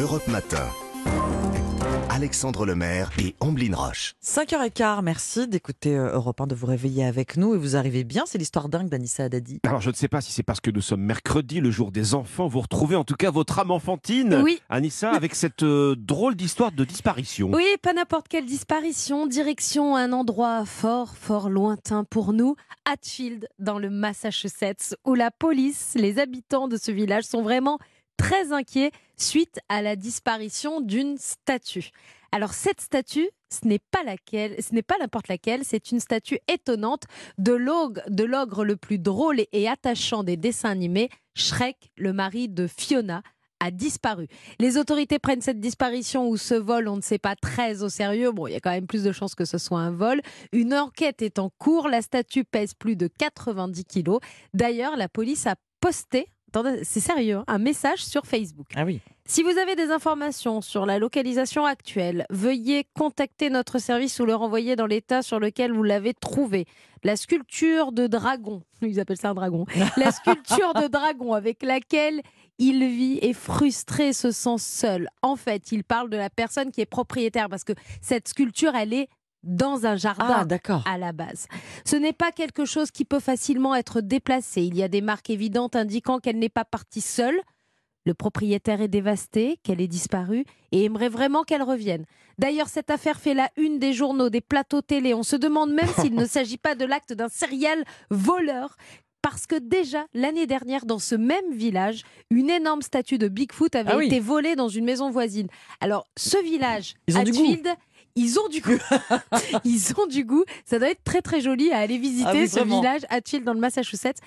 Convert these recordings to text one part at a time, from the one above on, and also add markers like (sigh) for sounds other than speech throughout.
Europe Matin. Alexandre Lemaire et Amblin Roche. 5h15, merci d'écouter euh, Europe 1, de vous réveiller avec nous et vous arrivez bien. C'est l'histoire dingue d'Anissa Haddadi. Alors je ne sais pas si c'est parce que nous sommes mercredi, le jour des enfants, vous retrouvez en tout cas votre âme enfantine, Oui. Anissa, avec cette euh, drôle d'histoire de disparition. Oui, pas n'importe quelle disparition. Direction un endroit fort, fort lointain pour nous, Hatfield, dans le Massachusetts, où la police, les habitants de ce village sont vraiment très inquiets suite à la disparition d'une statue. Alors cette statue, ce n'est pas laquelle, ce n'est pas n'importe laquelle, c'est une statue étonnante de l'ogre, de l'ogre le plus drôle et attachant des dessins animés, Shrek, le mari de Fiona, a disparu. Les autorités prennent cette disparition ou ce vol, on ne sait pas, très au sérieux. Bon, il y a quand même plus de chances que ce soit un vol. Une enquête est en cours. La statue pèse plus de 90 kilos. D'ailleurs, la police a posté, c'est sérieux, hein, un message sur Facebook. Ah oui. Si vous avez des informations sur la localisation actuelle, veuillez contacter notre service ou le renvoyer dans l'état sur lequel vous l'avez trouvé. La sculpture de dragon, (laughs) ils appellent ça un dragon, la (laughs) sculpture de dragon avec laquelle il vit est frustré, se sent seul. En fait, il parle de la personne qui est propriétaire parce que cette sculpture, elle est dans un jardin Ah à la base. Ce n'est pas quelque chose qui peut facilement être déplacé. Il y a des marques évidentes indiquant qu'elle n'est pas partie seule. Le propriétaire est dévasté, qu'elle ait disparu et aimerait vraiment qu'elle revienne. D'ailleurs, cette affaire fait la une des journaux, des plateaux télé. On se demande même s'il ne (laughs) s'agit pas de l'acte d'un serial voleur. Parce que déjà, l'année dernière, dans ce même village, une énorme statue de Bigfoot avait Ah oui. été volée dans une maison voisine. Alors, ce village. Hatfield, ils ont du goût. (laughs) ils ont du goût. Ça doit être très très joli à aller visiter Ah oui, ce vraiment. village Hatfield dans le Massachusetts.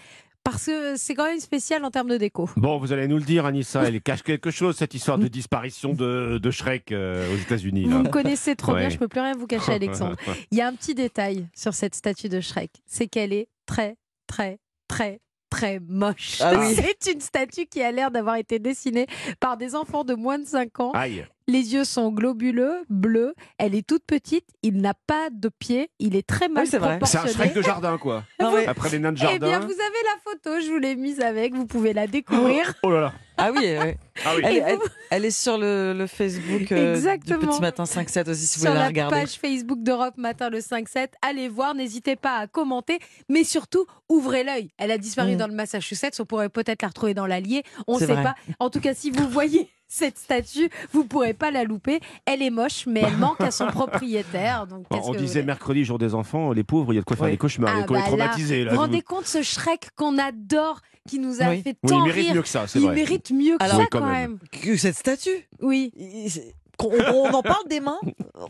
Parce que c'est quand même spécial en termes de déco. Bon, vous allez nous le dire, Anissa, elle cache quelque chose, cette histoire de disparition de, de Shrek euh, aux États-Unis. Vous me connaissez trop Ouais. bien, je peux plus rien vous cacher, Alexandre. (laughs) Il y a un petit détail sur cette statue de Shrek, c'est qu'elle est très, très, très, très moche. Ah oui. (laughs) C'est une statue qui a l'air d'avoir été dessinée par des enfants de moins de 5 ans. Aïe. Les yeux sont globuleux, bleus. Elle est toute petite. Il n'a pas de pieds. Il est très mal Oui, c'est vrai. C'est un proportionné. Shrek de jardin, quoi. (laughs) Non, mais- Après les nains de Eh bien, jardin. vous avez la photo. Je vous l'ai mise avec. Vous pouvez la découvrir. Oh là là. Ah oui. Ah oui. Elle, Et elle- elle est sur le, le Facebook euh, du Exactement. Petit Matin 5-7 aussi si vous sur voulez la la regarder. page Facebook d'Europe Matin le 5-7. Allez voir, n'hésitez pas à commenter, mais surtout, ouvrez l'œil. Elle a disparu Mm. dans le Massachusetts, on pourrait peut-être la retrouver dans l'Allier, on ne sait vrai. pas. En tout cas, si vous voyez cette statue, vous pourrez pas la louper. Elle est moche, mais elle manque à son (laughs) propriétaire. Donc, Bon, qu'est-ce on que vous disait voulez mercredi, jour des enfants, les pauvres, il y a de quoi faire Oui. des cauchemars, il y a de quoi les bah là, traumatiser. Là, Vous vous rendez compte ce Shrek qu'on adore, qui nous a Oui. fait Oui, tant il mérite rire mieux que ça, c'est Il vrai. mérite mieux que Alors- ça Oui, quand quand même. même. Que cette statue Oui, il- c'est- qu'on- on, en parle des mains.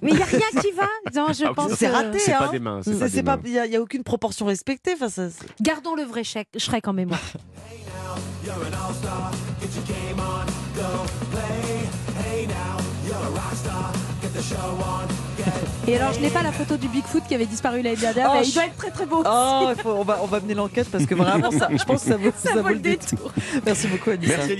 mais il n'y a rien qui va. Non, je Ah, pense c'est que- raté. C'est pas hein. des mains. C'est- pas pas- Il n'y a, aucune proportion respectée. Enfin, ça, c'est- Gardons le vrai Shrek, Shrek en mémoire. (laughs) Et alors, je n'ai pas la photo du Bigfoot qui avait disparu l'année dernière, Oh, mais il doit être très très beau. Oh, faut- on, va, on va mener l'enquête parce que vraiment, ça, je pense que ça vaut, (laughs) Ça vaut le détour. Merci beaucoup, Anissa. Merci